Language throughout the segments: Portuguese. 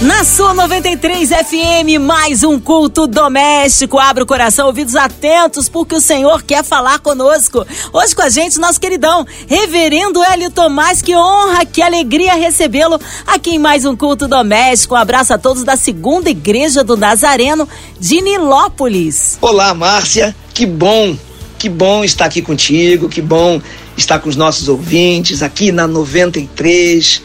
Na sua 93 FM, mais um culto doméstico. Abra o coração, ouvidos atentos, porque o Senhor quer falar conosco. Hoje com a gente, nosso queridão, Reverendo Hélio Tomás. Que honra, que alegria recebê-lo aqui em mais um culto doméstico. Um abraço a todos da segunda igreja do Nazareno de Nilópolis. Olá, Márcia. Que bom, que bom estar aqui contigo. Que bom estar com os nossos ouvintes aqui na 93,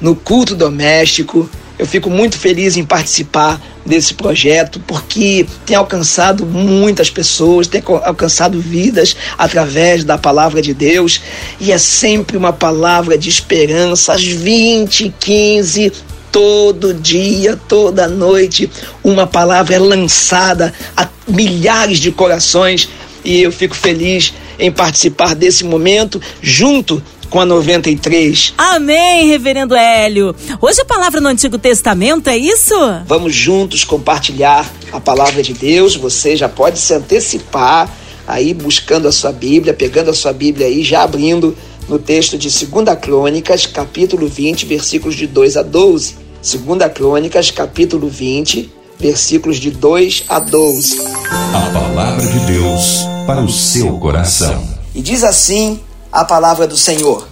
no culto doméstico. Eu fico muito feliz em participar desse projeto porque tem alcançado muitas pessoas, tem alcançado vidas através da palavra de Deus. E é sempre uma palavra de esperança às 20, 15, todo dia, toda noite, uma palavra é lançada a milhares de corações. E eu fico feliz em participar desse momento junto com a 93. Amém, reverendo Hélio. Hoje a palavra no Antigo Testamento, é isso? Vamos juntos compartilhar a palavra de Deus. Você já pode se antecipar aí buscando a sua Bíblia, pegando a sua Bíblia aí, já abrindo no texto de 2 Crônicas, capítulo 20, versículos de 2 a 12. 2 Crônicas, capítulo 20, versículos de 2 a 12. A palavra de Deus para o seu coração. E diz assim a palavra do Senhor.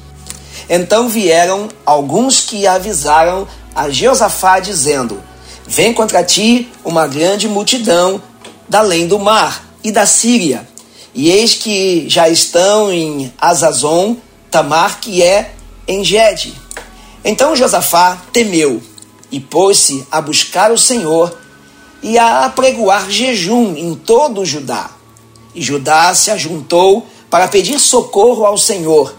Então vieram alguns que avisaram a Jeosafá, dizendo: Vem contra ti uma grande multidão da além do mar e da Síria. E eis que já estão em Azazon, Tamar, que é em Gede. Então Josafá temeu e pôs-se a buscar o Senhor e a apregoar jejum em todo o Judá. E Judá se ajuntou para pedir socorro ao Senhor.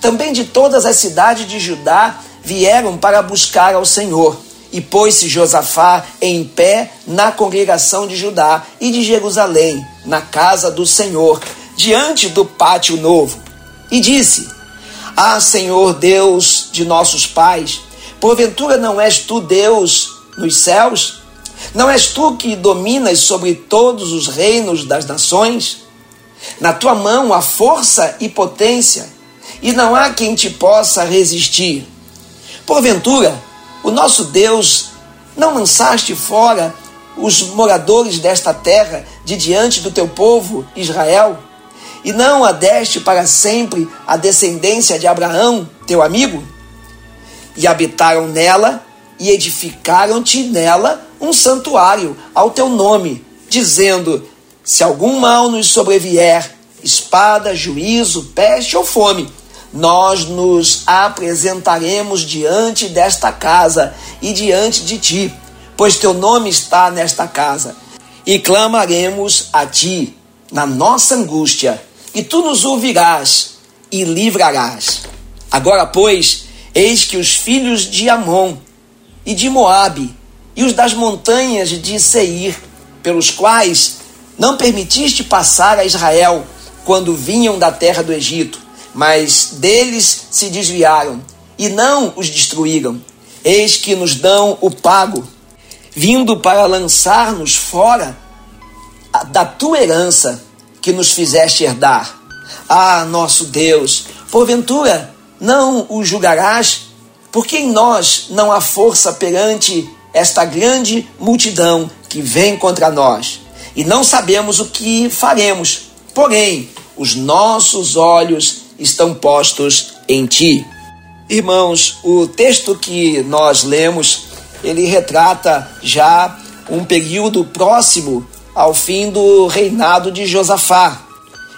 Também de todas as cidades de Judá vieram para buscar ao Senhor. E pôs-se Josafá em pé na congregação de Judá e de Jerusalém, na casa do Senhor, diante do pátio novo. E disse: Ah, Senhor Deus de nossos pais, porventura não és tu Deus nos céus? Não és tu que dominas sobre todos os reinos das nações? Na tua mão há força e potência, e não há quem te possa resistir. Porventura, o nosso Deus não lançaste fora os moradores desta terra de diante do teu povo Israel? E não adeste para sempre a descendência de Abraão, teu amigo? E habitaram nela e edificaram-te nela um santuário ao teu nome, dizendo: se algum mal nos sobrevier, espada, juízo, peste ou fome, nós nos apresentaremos diante desta casa e diante de ti, pois teu nome está nesta casa, e clamaremos a ti na nossa angústia, e tu nos ouvirás e livrarás. Agora, pois, eis que os filhos de Amon e de Moabe e os das montanhas de Seir, pelos quais não permitiste passar a Israel quando vinham da terra do Egito, mas deles se desviaram e não os destruíram. Eis que nos dão o pago, vindo para lançar-nos fora da tua herança que nos fizeste herdar. Ah, nosso Deus, porventura não o julgarás? Porque em nós não há força perante esta grande multidão que vem contra nós e não sabemos o que faremos. Porém, os nossos olhos estão postos em ti. Irmãos, o texto que nós lemos, ele retrata já um período próximo ao fim do reinado de Josafá.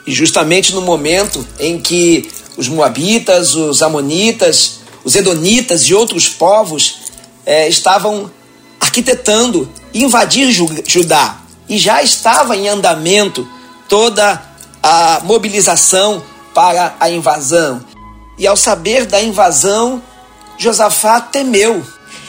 E justamente no momento em que os moabitas, os amonitas, os edonitas e outros povos é, estavam arquitetando invadir Judá e já estava em andamento toda a mobilização para a invasão. E ao saber da invasão, Josafá temeu.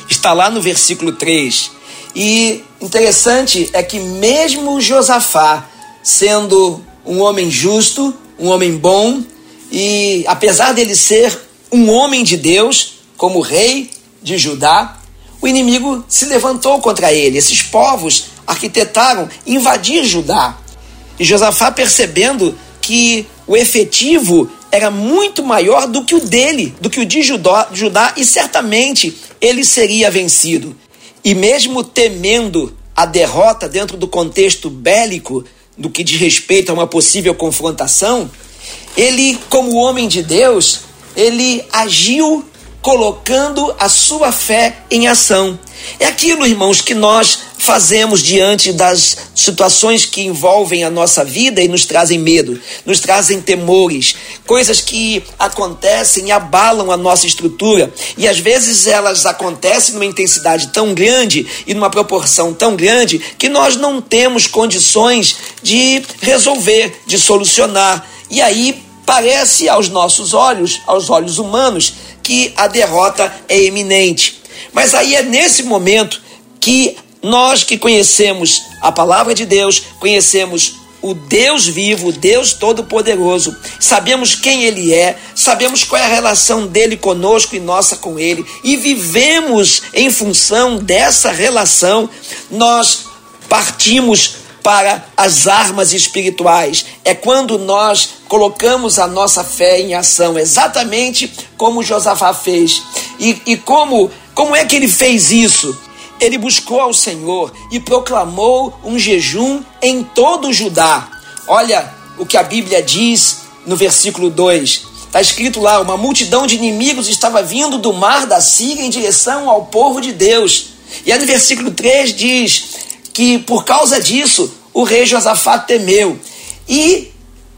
Está lá no versículo 3. E interessante é que, mesmo Josafá, sendo um homem justo, um homem bom, e apesar dele ser um homem de Deus, como rei de Judá, o inimigo se levantou contra ele. Esses povos arquitetaram invadir Judá. E Josafá, percebendo que o efetivo era muito maior do que o dele, do que o de Judá, Judá, e certamente ele seria vencido. E mesmo temendo a derrota dentro do contexto bélico, do que diz respeito a uma possível confrontação, ele, como homem de Deus, ele agiu colocando a sua fé em ação. É aquilo, irmãos, que nós fazemos diante das situações que envolvem a nossa vida e nos trazem medo, nos trazem temores, coisas que acontecem e abalam a nossa estrutura. E às vezes elas acontecem numa intensidade tão grande e numa proporção tão grande que nós não temos condições de resolver, de solucionar. E aí parece aos nossos olhos, aos olhos humanos, que a derrota é iminente. Mas aí é nesse momento que nós que conhecemos a palavra de Deus, conhecemos o Deus vivo, Deus todo-poderoso, sabemos quem Ele é, sabemos qual é a relação dele conosco e nossa com Ele, e vivemos em função dessa relação, nós partimos para as armas espirituais. É quando nós colocamos a nossa fé em ação, exatamente como Josafá fez. E, e como, como é que ele fez isso? Ele buscou ao Senhor e proclamou um jejum em todo o Judá. Olha o que a Bíblia diz no versículo 2. Está escrito lá: uma multidão de inimigos estava vindo do mar da Síria em direção ao povo de Deus. E aí no versículo 3 diz: que por causa disso o rei Josafá temeu. E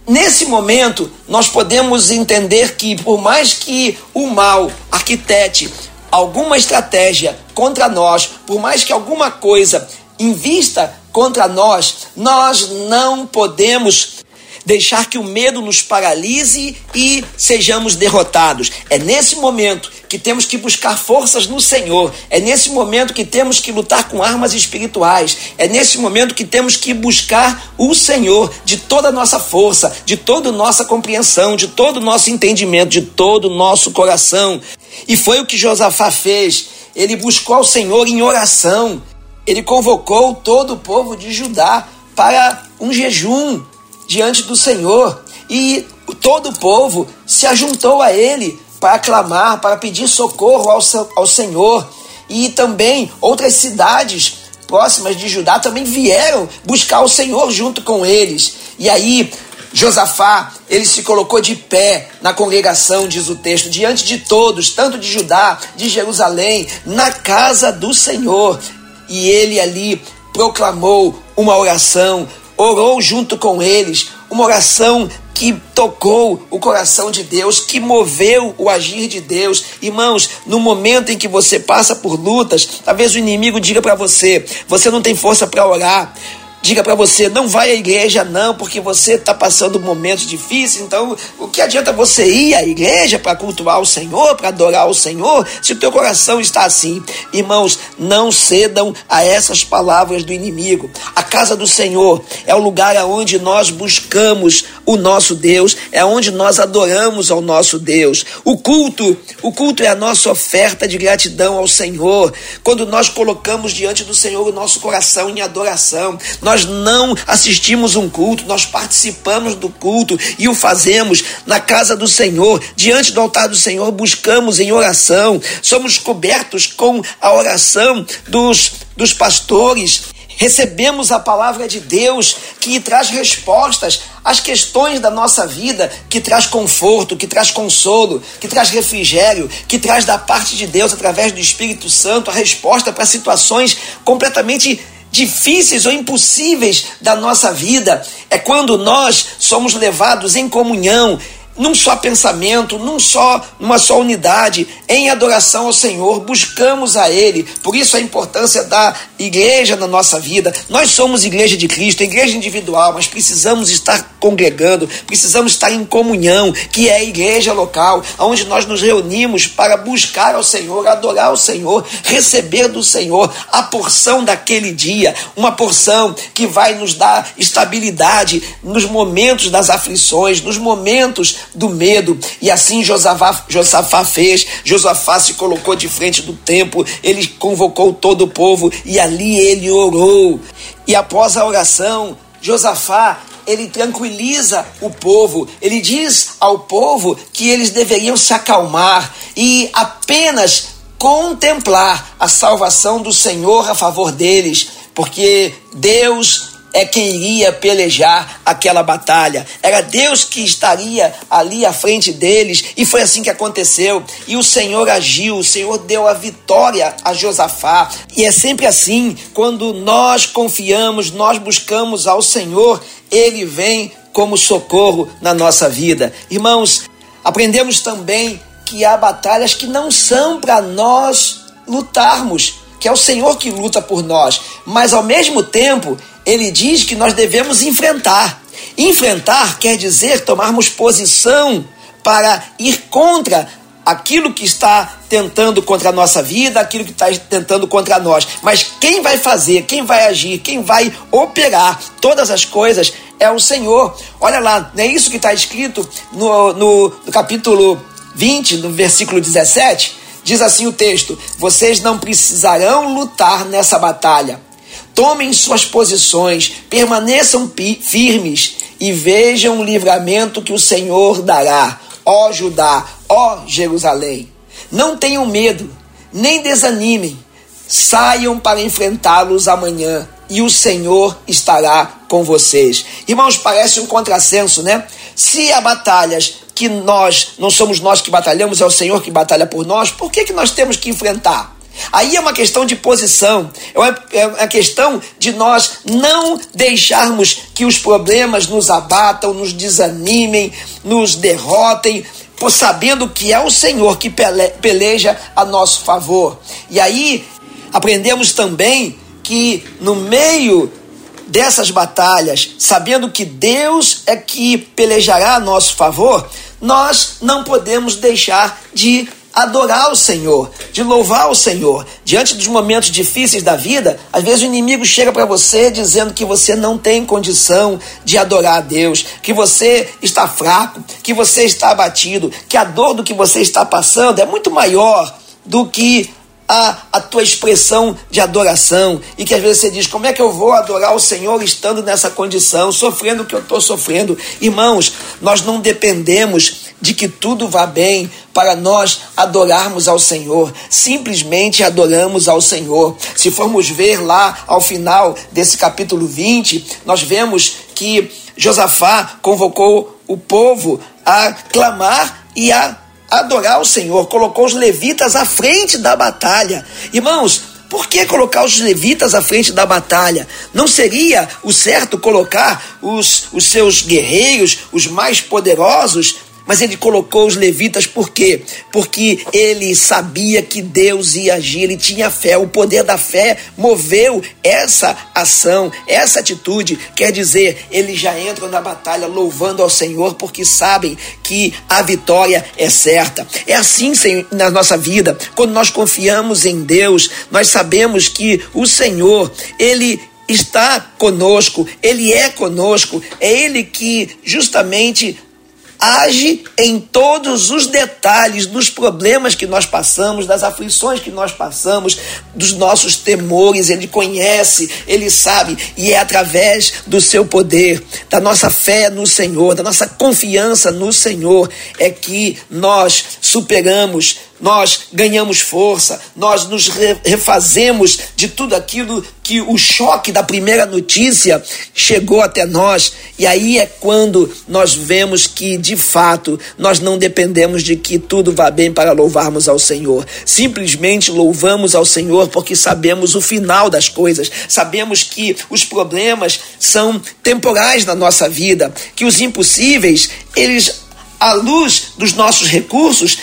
nesse momento nós podemos entender que por mais que o mal arquitete alguma estratégia contra nós, por mais que alguma coisa invista contra nós, nós não podemos deixar que o medo nos paralise e sejamos derrotados. É nesse momento que temos que buscar forças no Senhor. É nesse momento que temos que lutar com armas espirituais. É nesse momento que temos que buscar o Senhor de toda a nossa força, de toda a nossa compreensão, de todo o nosso entendimento, de todo o nosso coração. E foi o que Josafá fez. Ele buscou ao Senhor em oração. Ele convocou todo o povo de Judá para um jejum diante do Senhor. E todo o povo se ajuntou a ele para clamar, para pedir socorro ao, ao Senhor. E também outras cidades próximas de Judá também vieram buscar o Senhor junto com eles. E aí, Josafá, ele se colocou de pé na congregação, diz o texto, diante de todos, tanto de Judá, de Jerusalém, na casa do Senhor. E ele ali proclamou uma oração, orou junto com eles, uma oração que tocou o coração de Deus, que moveu o agir de Deus. Irmãos, no momento em que você passa por lutas, talvez o inimigo diga para você: você não tem força para orar diga para você, não vai à igreja não, porque você está passando momentos difíceis, então o que adianta você ir à igreja para cultuar o Senhor, para adorar o Senhor, se o teu coração está assim? Irmãos, não cedam a essas palavras do inimigo. A casa do Senhor é o lugar onde nós buscamos o nosso Deus, é onde nós adoramos ao nosso Deus. O culto, o culto é a nossa oferta de gratidão ao Senhor. Quando nós colocamos diante do Senhor o nosso coração em adoração, nós nós não assistimos um culto, nós participamos do culto e o fazemos na casa do Senhor, diante do altar do Senhor, buscamos em oração, somos cobertos com a oração dos, dos pastores, recebemos a palavra de Deus que traz respostas às questões da nossa vida, que traz conforto, que traz consolo, que traz refrigério, que traz da parte de Deus, através do Espírito Santo, a resposta para situações completamente difíceis ou impossíveis da nossa vida. É quando nós somos levados em comunhão num só pensamento, num só, numa só unidade, em adoração ao Senhor, buscamos a Ele. Por isso a importância da igreja na nossa vida. Nós somos igreja de Cristo, igreja individual, mas precisamos estar congregando, precisamos estar em comunhão, que é a igreja local, onde nós nos reunimos para buscar ao Senhor, adorar ao Senhor, receber do Senhor a porção daquele dia, uma porção que vai nos dar estabilidade nos momentos das aflições, nos momentos do medo. E assim Josafá, Josafá fez. Josafá se colocou de frente do templo, ele convocou todo o povo e ali ele orou. E após a oração, Josafá ele tranquiliza o povo, ele diz ao povo que eles deveriam se acalmar e apenas contemplar a salvação do Senhor a favor deles, porque Deus é quem iria pelejar aquela batalha. Era Deus que estaria ali à frente deles, e foi assim que aconteceu. E o Senhor agiu, o Senhor deu a vitória a Josafá. E é sempre assim, quando nós confiamos, nós buscamos ao Senhor, ele vem como socorro na nossa vida. Irmãos, aprendemos também que há batalhas que não são para nós lutarmos, que é o Senhor que luta por nós, mas ao mesmo tempo ele diz que nós devemos enfrentar. Enfrentar quer dizer tomarmos posição para ir contra aquilo que está tentando contra a nossa vida, aquilo que está tentando contra nós. Mas quem vai fazer, quem vai agir, quem vai operar todas as coisas é o Senhor. Olha lá, não é isso que está escrito no, no, no capítulo 20, no versículo 17? Diz assim o texto: Vocês não precisarão lutar nessa batalha Tomem suas posições, permaneçam firmes e vejam o livramento que o Senhor dará, ó Judá, ó Jerusalém. Não tenham medo, nem desanimem. Saiam para enfrentá-los amanhã e o Senhor estará com vocês. Irmãos, parece um contrassenso, né? Se há batalhas que nós, não somos nós que batalhamos, é o Senhor que batalha por nós, por que, que nós temos que enfrentar? Aí é uma questão de posição, é uma, é uma questão de nós não deixarmos que os problemas nos abatam, nos desanimem, nos derrotem, por sabendo que é o Senhor que pele, peleja a nosso favor. E aí aprendemos também que no meio dessas batalhas, sabendo que Deus é que pelejará a nosso favor, nós não podemos deixar de adorar o Senhor, de louvar o Senhor. Diante dos momentos difíceis da vida, às vezes o inimigo chega para você dizendo que você não tem condição de adorar a Deus, que você está fraco, que você está abatido, que a dor do que você está passando é muito maior do que a, a tua expressão de adoração e que às vezes você diz: como é que eu vou adorar o Senhor estando nessa condição, sofrendo o que eu estou sofrendo? Irmãos, nós não dependemos de que tudo vá bem para nós adorarmos ao Senhor, simplesmente adoramos ao Senhor. Se formos ver lá ao final desse capítulo 20, nós vemos que Josafá convocou o povo a clamar e a adorar o Senhor, colocou os levitas à frente da batalha. Irmãos, por que colocar os levitas à frente da batalha? Não seria o certo colocar os, os seus guerreiros, os mais poderosos, mas ele colocou os levitas por quê? Porque ele sabia que Deus ia agir, ele tinha fé. O poder da fé moveu essa ação, essa atitude. Quer dizer, eles já entram na batalha louvando ao Senhor porque sabem que a vitória é certa. É assim na nossa vida. Quando nós confiamos em Deus, nós sabemos que o Senhor, ele está conosco, ele é conosco, é ele que justamente age em todos os detalhes dos problemas que nós passamos, das aflições que nós passamos, dos nossos temores. Ele conhece, ele sabe, e é através do seu poder, da nossa fé no Senhor, da nossa confiança no Senhor, é que nós superamos nós ganhamos força, nós nos refazemos de tudo aquilo que o choque da primeira notícia chegou até nós. E aí é quando nós vemos que, de fato, nós não dependemos de que tudo vá bem para louvarmos ao Senhor. Simplesmente louvamos ao Senhor porque sabemos o final das coisas, sabemos que os problemas são temporais na nossa vida, que os impossíveis, eles à luz dos nossos recursos,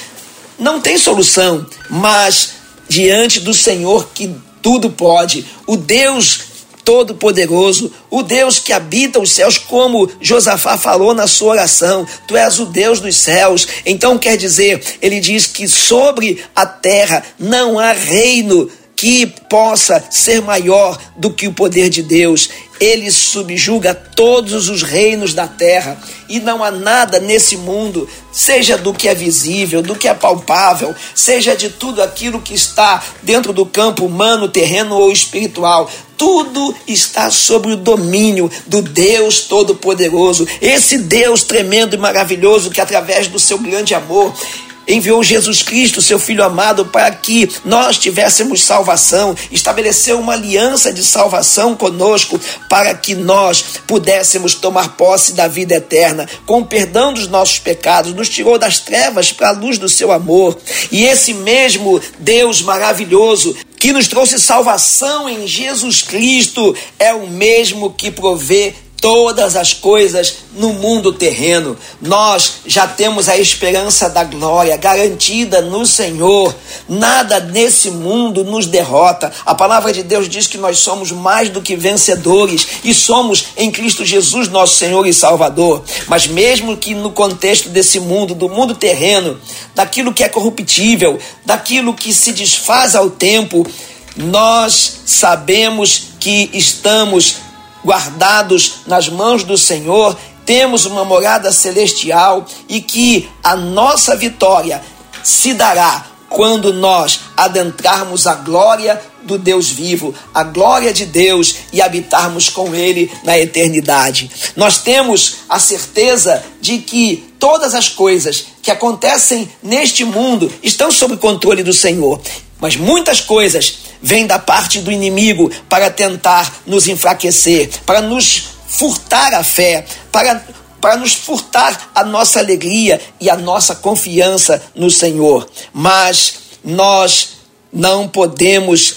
não tem solução, mas diante do Senhor que tudo pode, o Deus Todo-Poderoso, o Deus que habita os céus, como Josafá falou na sua oração, tu és o Deus dos céus. Então quer dizer, ele diz que sobre a terra não há reino que possa ser maior do que o poder de Deus. Ele subjuga todos os reinos da terra. E não há nada nesse mundo, seja do que é visível, do que é palpável, seja de tudo aquilo que está dentro do campo humano, terreno ou espiritual, tudo está sob o domínio do Deus Todo-Poderoso, esse Deus tremendo e maravilhoso que, através do seu grande amor, enviou Jesus Cristo, seu Filho amado, para que nós tivéssemos salvação, estabeleceu uma aliança de salvação conosco, para que nós pudéssemos tomar posse da vida eterna, com o perdão dos nossos pecados, nos tirou das trevas para a luz do seu amor. E esse mesmo Deus maravilhoso que nos trouxe salvação em Jesus Cristo é o mesmo que provê todas as coisas no mundo terreno. Nós já temos a esperança da glória garantida no Senhor. Nada nesse mundo nos derrota. A palavra de Deus diz que nós somos mais do que vencedores e somos em Cristo Jesus, nosso Senhor e Salvador. Mas mesmo que no contexto desse mundo, do mundo terreno, daquilo que é corruptível, daquilo que se desfaz ao tempo, nós sabemos que estamos guardados nas mãos do Senhor, temos uma morada celestial e que a nossa vitória se dará quando nós adentrarmos a glória do Deus vivo, a glória de Deus e habitarmos com Ele na eternidade. Nós temos a certeza de que todas as coisas que acontecem neste mundo estão sob controle do Senhor, mas muitas coisas vêm da parte do inimigo para tentar nos enfraquecer, para nos furtar a fé, para, para nos furtar a nossa alegria e a nossa confiança no Senhor. Mas nós não podemos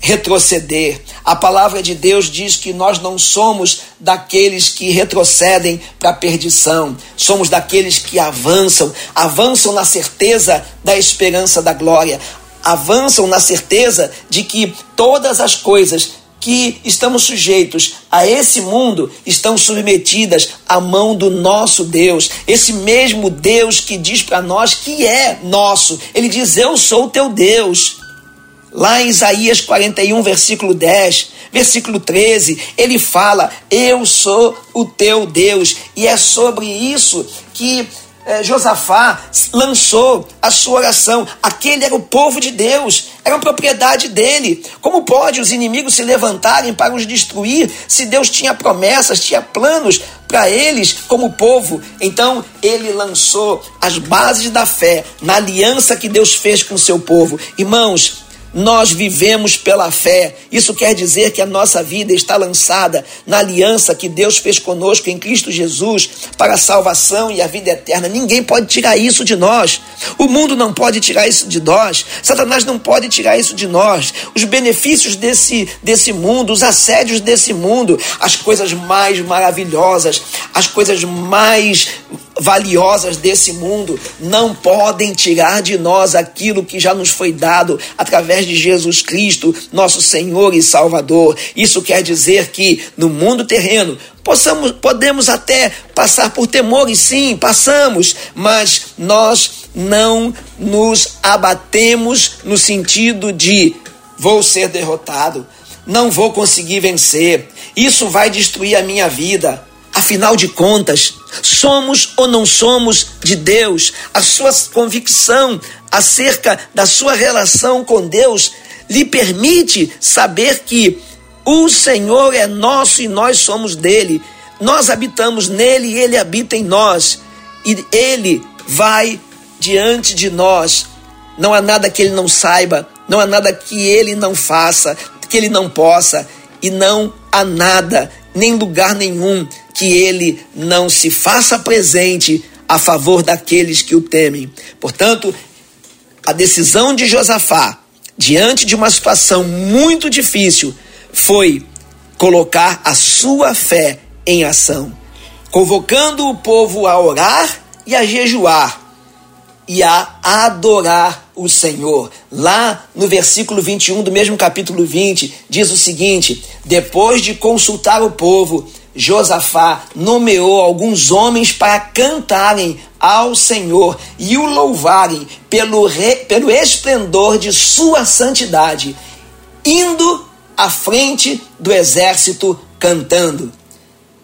retroceder. A palavra de Deus diz que nós não somos daqueles que retrocedem para a perdição, somos daqueles que avançam, avançam na certeza da esperança da glória, avançam na certeza de que todas as coisas que estamos sujeitos a esse mundo estão submetidas à mão do nosso Deus, esse mesmo Deus que diz para nós que é nosso. Ele diz: Eu sou o teu Deus. Lá em Isaías 41, versículo 10, versículo 13, ele fala: Eu sou o teu Deus. E é sobre isso que é, Josafá lançou a sua oração. Aquele era o povo de Deus, era uma propriedade dele. Como pode os inimigos se levantarem para os destruir se Deus tinha promessas, tinha planos para eles como povo? Então ele lançou as bases da fé na aliança que Deus fez com o seu povo. Irmãos, nós vivemos pela fé. Isso quer dizer que a nossa vida está lançada na aliança que Deus fez conosco em Cristo Jesus para a salvação e a vida eterna. Ninguém pode tirar isso de nós. O mundo não pode tirar isso de nós. Satanás não pode tirar isso de nós. Os benefícios desse, desse mundo, os assédios desse mundo, as coisas mais maravilhosas, as coisas mais valiosas desse mundo não podem tirar de nós aquilo que já nos foi dado através de Jesus Cristo, nosso Senhor e Salvador. Isso quer dizer que no mundo terreno possamos, podemos até passar por temores, sim, passamos, mas nós não nos abatemos no sentido de vou ser derrotado, não vou conseguir vencer, isso vai destruir a minha vida. Afinal de contas, somos ou não somos de Deus? A sua convicção acerca da sua relação com Deus lhe permite saber que o Senhor é nosso e nós somos dele. Nós habitamos nele e ele habita em nós. E ele vai diante de nós. Não há nada que ele não saiba, não há nada que ele não faça, que ele não possa, e não há nada, nem lugar nenhum que ele não se faça presente a favor daqueles que o temem. Portanto, a decisão de Josafá, diante de uma situação muito difícil, foi colocar a sua fé em ação, convocando o povo a orar e a jejuar e a adorar o Senhor. Lá no versículo 21 do mesmo capítulo 20, diz o seguinte: Depois de consultar o povo, Josafá nomeou alguns homens para cantarem ao Senhor e o louvarem pelo, re, pelo esplendor de sua santidade. indo à frente do exército cantando.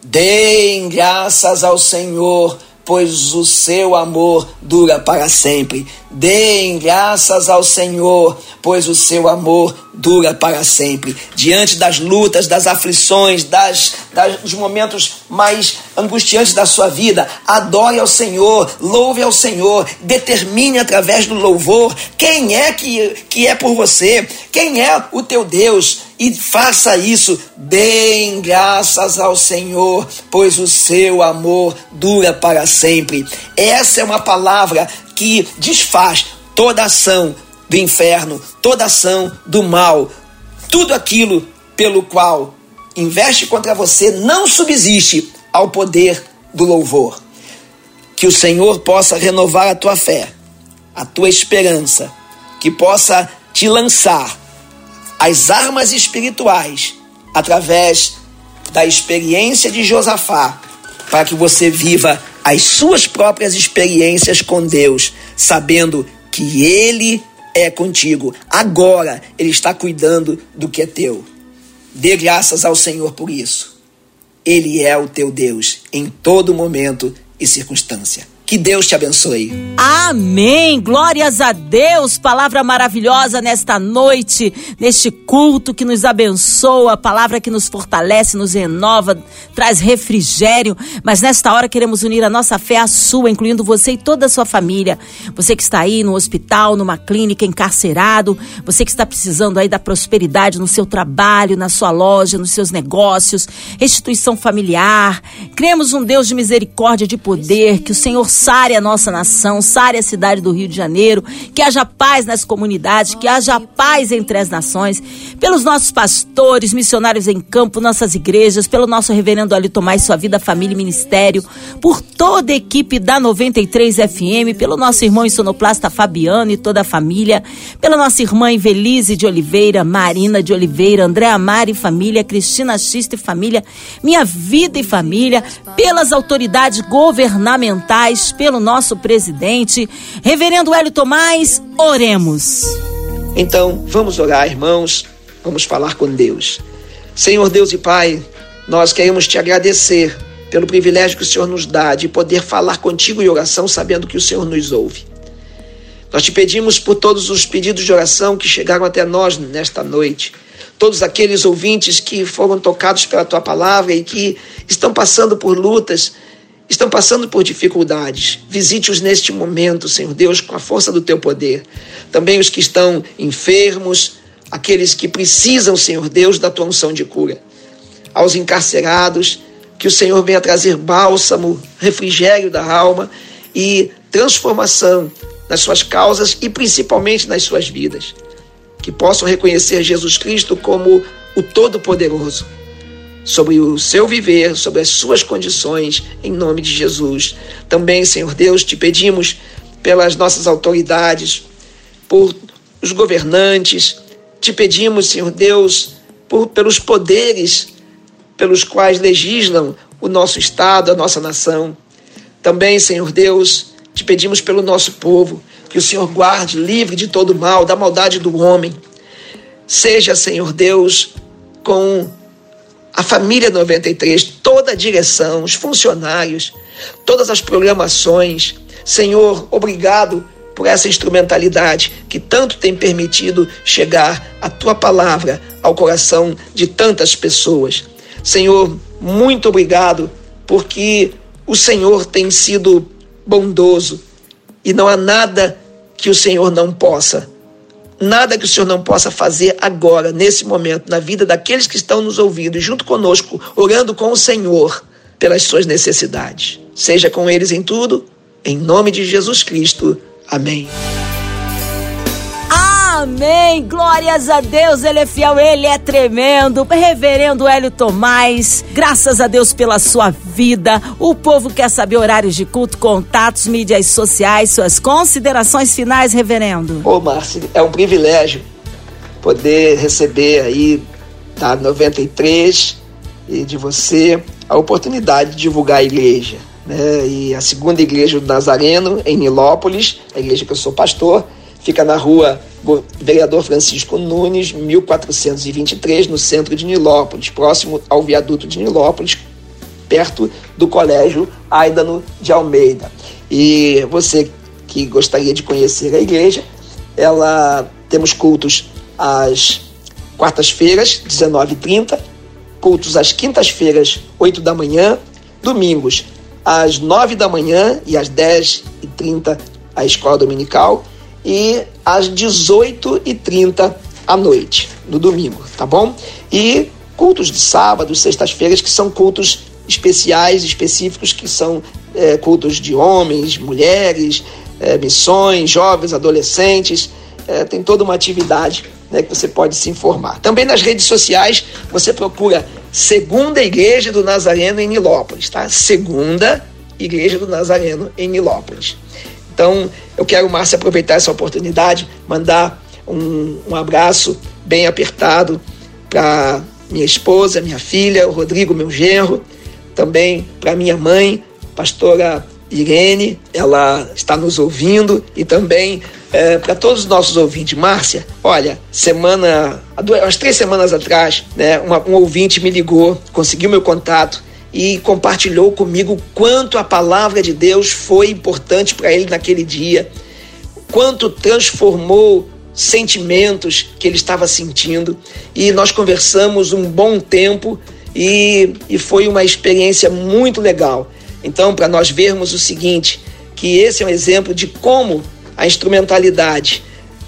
Deem graças ao Senhor, pois o seu amor dura para sempre. Deem graças ao Senhor, pois o seu amor dura para sempre. Diante das lutas, das aflições, das, das, dos momentos mais angustiantes da sua vida, adore ao Senhor, louve ao Senhor, determine através do louvor quem é que, que é por você, quem é o teu Deus e faça isso. Deem graças ao Senhor, pois o seu amor dura para sempre. Essa é uma palavra que desfaz toda ação do inferno, toda ação do mal, tudo aquilo pelo qual investe contra você não subsiste ao poder do louvor. Que o Senhor possa renovar a tua fé, a tua esperança, que possa te lançar as armas espirituais através da experiência de Josafá, para que você viva as suas próprias experiências com Deus, sabendo que Ele é contigo. Agora Ele está cuidando do que é teu. Dê graças ao Senhor por isso. Ele é o teu Deus em todo momento e circunstância. Que Deus te abençoe. Amém. Glórias a Deus. Palavra maravilhosa nesta noite, neste culto que nos abençoa, palavra que nos fortalece, nos renova, traz refrigério. Mas nesta hora queremos unir a nossa fé à sua, incluindo você e toda a sua família. Você que está aí no hospital, numa clínica, encarcerado, você que está precisando aí da prosperidade no seu trabalho, na sua loja, nos seus negócios, restituição familiar. Cremos um Deus de misericórdia, de poder, que o Senhor sare a nossa nação, sare a cidade do Rio de Janeiro, que haja paz nas comunidades, que haja paz entre as nações, pelos nossos pastores, missionários em campo, nossas igrejas, pelo nosso reverendo Ali Tomás, sua vida, família e ministério, por toda a equipe da 93 FM, pelo nosso irmão insonoplasta Fabiano e toda a família, pela nossa irmã Invelise de Oliveira, Marina de Oliveira, André Amari e família, Cristina Xista e família, minha vida e família, pelas autoridades governamentais, pelo nosso presidente, Reverendo Hélio Tomás, oremos. Então, vamos orar, irmãos, vamos falar com Deus. Senhor Deus e Pai, nós queremos te agradecer pelo privilégio que o Senhor nos dá de poder falar contigo em oração, sabendo que o Senhor nos ouve. Nós te pedimos por todos os pedidos de oração que chegaram até nós nesta noite, todos aqueles ouvintes que foram tocados pela tua palavra e que estão passando por lutas estão passando por dificuldades. Visite-os neste momento, Senhor Deus, com a força do teu poder. Também os que estão enfermos, aqueles que precisam, Senhor Deus, da tua unção de cura. Aos encarcerados, que o Senhor venha trazer bálsamo, refrigério da alma e transformação nas suas causas e principalmente nas suas vidas. Que possam reconhecer Jesus Cristo como o Todo-Poderoso sobre o seu viver, sobre as suas condições, em nome de Jesus. Também, Senhor Deus, te pedimos pelas nossas autoridades, por os governantes, te pedimos, Senhor Deus, por, pelos poderes pelos quais legislam o nosso Estado, a nossa nação. Também, Senhor Deus, te pedimos pelo nosso povo, que o Senhor guarde livre de todo mal, da maldade do homem. Seja, Senhor Deus, com a família 93, toda a direção, os funcionários, todas as programações. Senhor, obrigado por essa instrumentalidade que tanto tem permitido chegar a tua palavra ao coração de tantas pessoas. Senhor, muito obrigado porque o Senhor tem sido bondoso e não há nada que o Senhor não possa nada que o Senhor não possa fazer agora, nesse momento, na vida daqueles que estão nos ouvindo, junto conosco, orando com o Senhor pelas suas necessidades. Seja com eles em tudo, em nome de Jesus Cristo. Amém. Amém. Glórias a Deus, ele é fiel, ele é tremendo. Reverendo Hélio Tomás, graças a Deus pela sua vida. O povo quer saber horários de culto, contatos, mídias sociais, suas considerações finais, reverendo. Ô, Márcio, é um privilégio poder receber aí da 93 e de você a oportunidade de divulgar a igreja. Né? E a segunda igreja do Nazareno, em Nilópolis, a igreja que eu sou pastor, fica na rua Vereador Francisco Nunes, 1423, no centro de Nilópolis, próximo ao viaduto de Nilópolis, perto do Colégio Aidano de Almeida. E você que gostaria de conhecer a igreja, ela temos cultos às quartas-feiras, 19h30, cultos às quintas-feiras, 8 da manhã, domingos, às 9 da manhã e às 10h30, a escola dominical, e às 18h30 à noite, no domingo, tá bom? E cultos de sábado, sextas-feiras, que são cultos especiais, específicos, que são é, cultos de homens, mulheres, é, missões, jovens, adolescentes, é, tem toda uma atividade né, que você pode se informar. Também nas redes sociais você procura Segunda Igreja do Nazareno em Nilópolis, tá? Segunda Igreja do Nazareno em Nilópolis. Então, eu quero, Márcia, aproveitar essa oportunidade, mandar um, um abraço bem apertado para minha esposa, minha filha, o Rodrigo, meu genro, também para minha mãe, pastora Irene, ela está nos ouvindo, e também é, para todos os nossos ouvintes. Márcia, olha, semana, umas três semanas atrás, né, uma, um ouvinte me ligou, conseguiu meu contato e compartilhou comigo quanto a palavra de Deus foi importante para ele naquele dia, quanto transformou sentimentos que ele estava sentindo. E nós conversamos um bom tempo e, e foi uma experiência muito legal. Então, para nós vermos o seguinte, que esse é um exemplo de como a instrumentalidade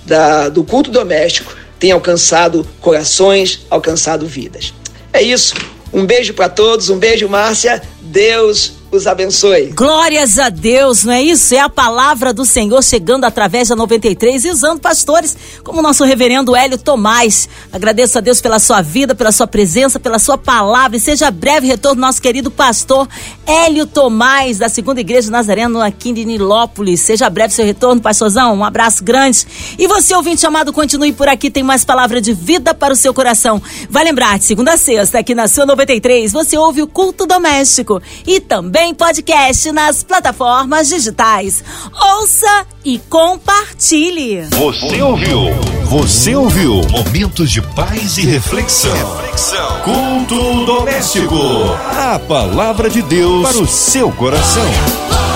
da, do culto doméstico tem alcançado corações, alcançado vidas. É isso. Um beijo para todos, um beijo, Márcia. Deus os abençoe. Glórias a Deus, não é isso? É a palavra do Senhor chegando através da 93 e usando pastores como o nosso reverendo Hélio Tomás. Agradeço a Deus pela sua vida, pela sua presença, pela sua palavra e seja breve retorno nosso querido pastor Hélio Tomás da Segunda Igreja Nazareno aqui de Nilópolis. Seja breve seu retorno, pastorzão. Um abraço grande. E você, ouvinte amado, continue por aqui, tem mais palavra de vida para o seu coração. Vai lembrar, de segunda a sexta, aqui na sua 93, você ouve o culto doméstico e também também podcast nas plataformas digitais. Ouça e compartilhe. Você ouviu? Você ouviu? Momentos de paz e reflexão. reflexão. Culto doméstico. A palavra de Deus para o seu coração.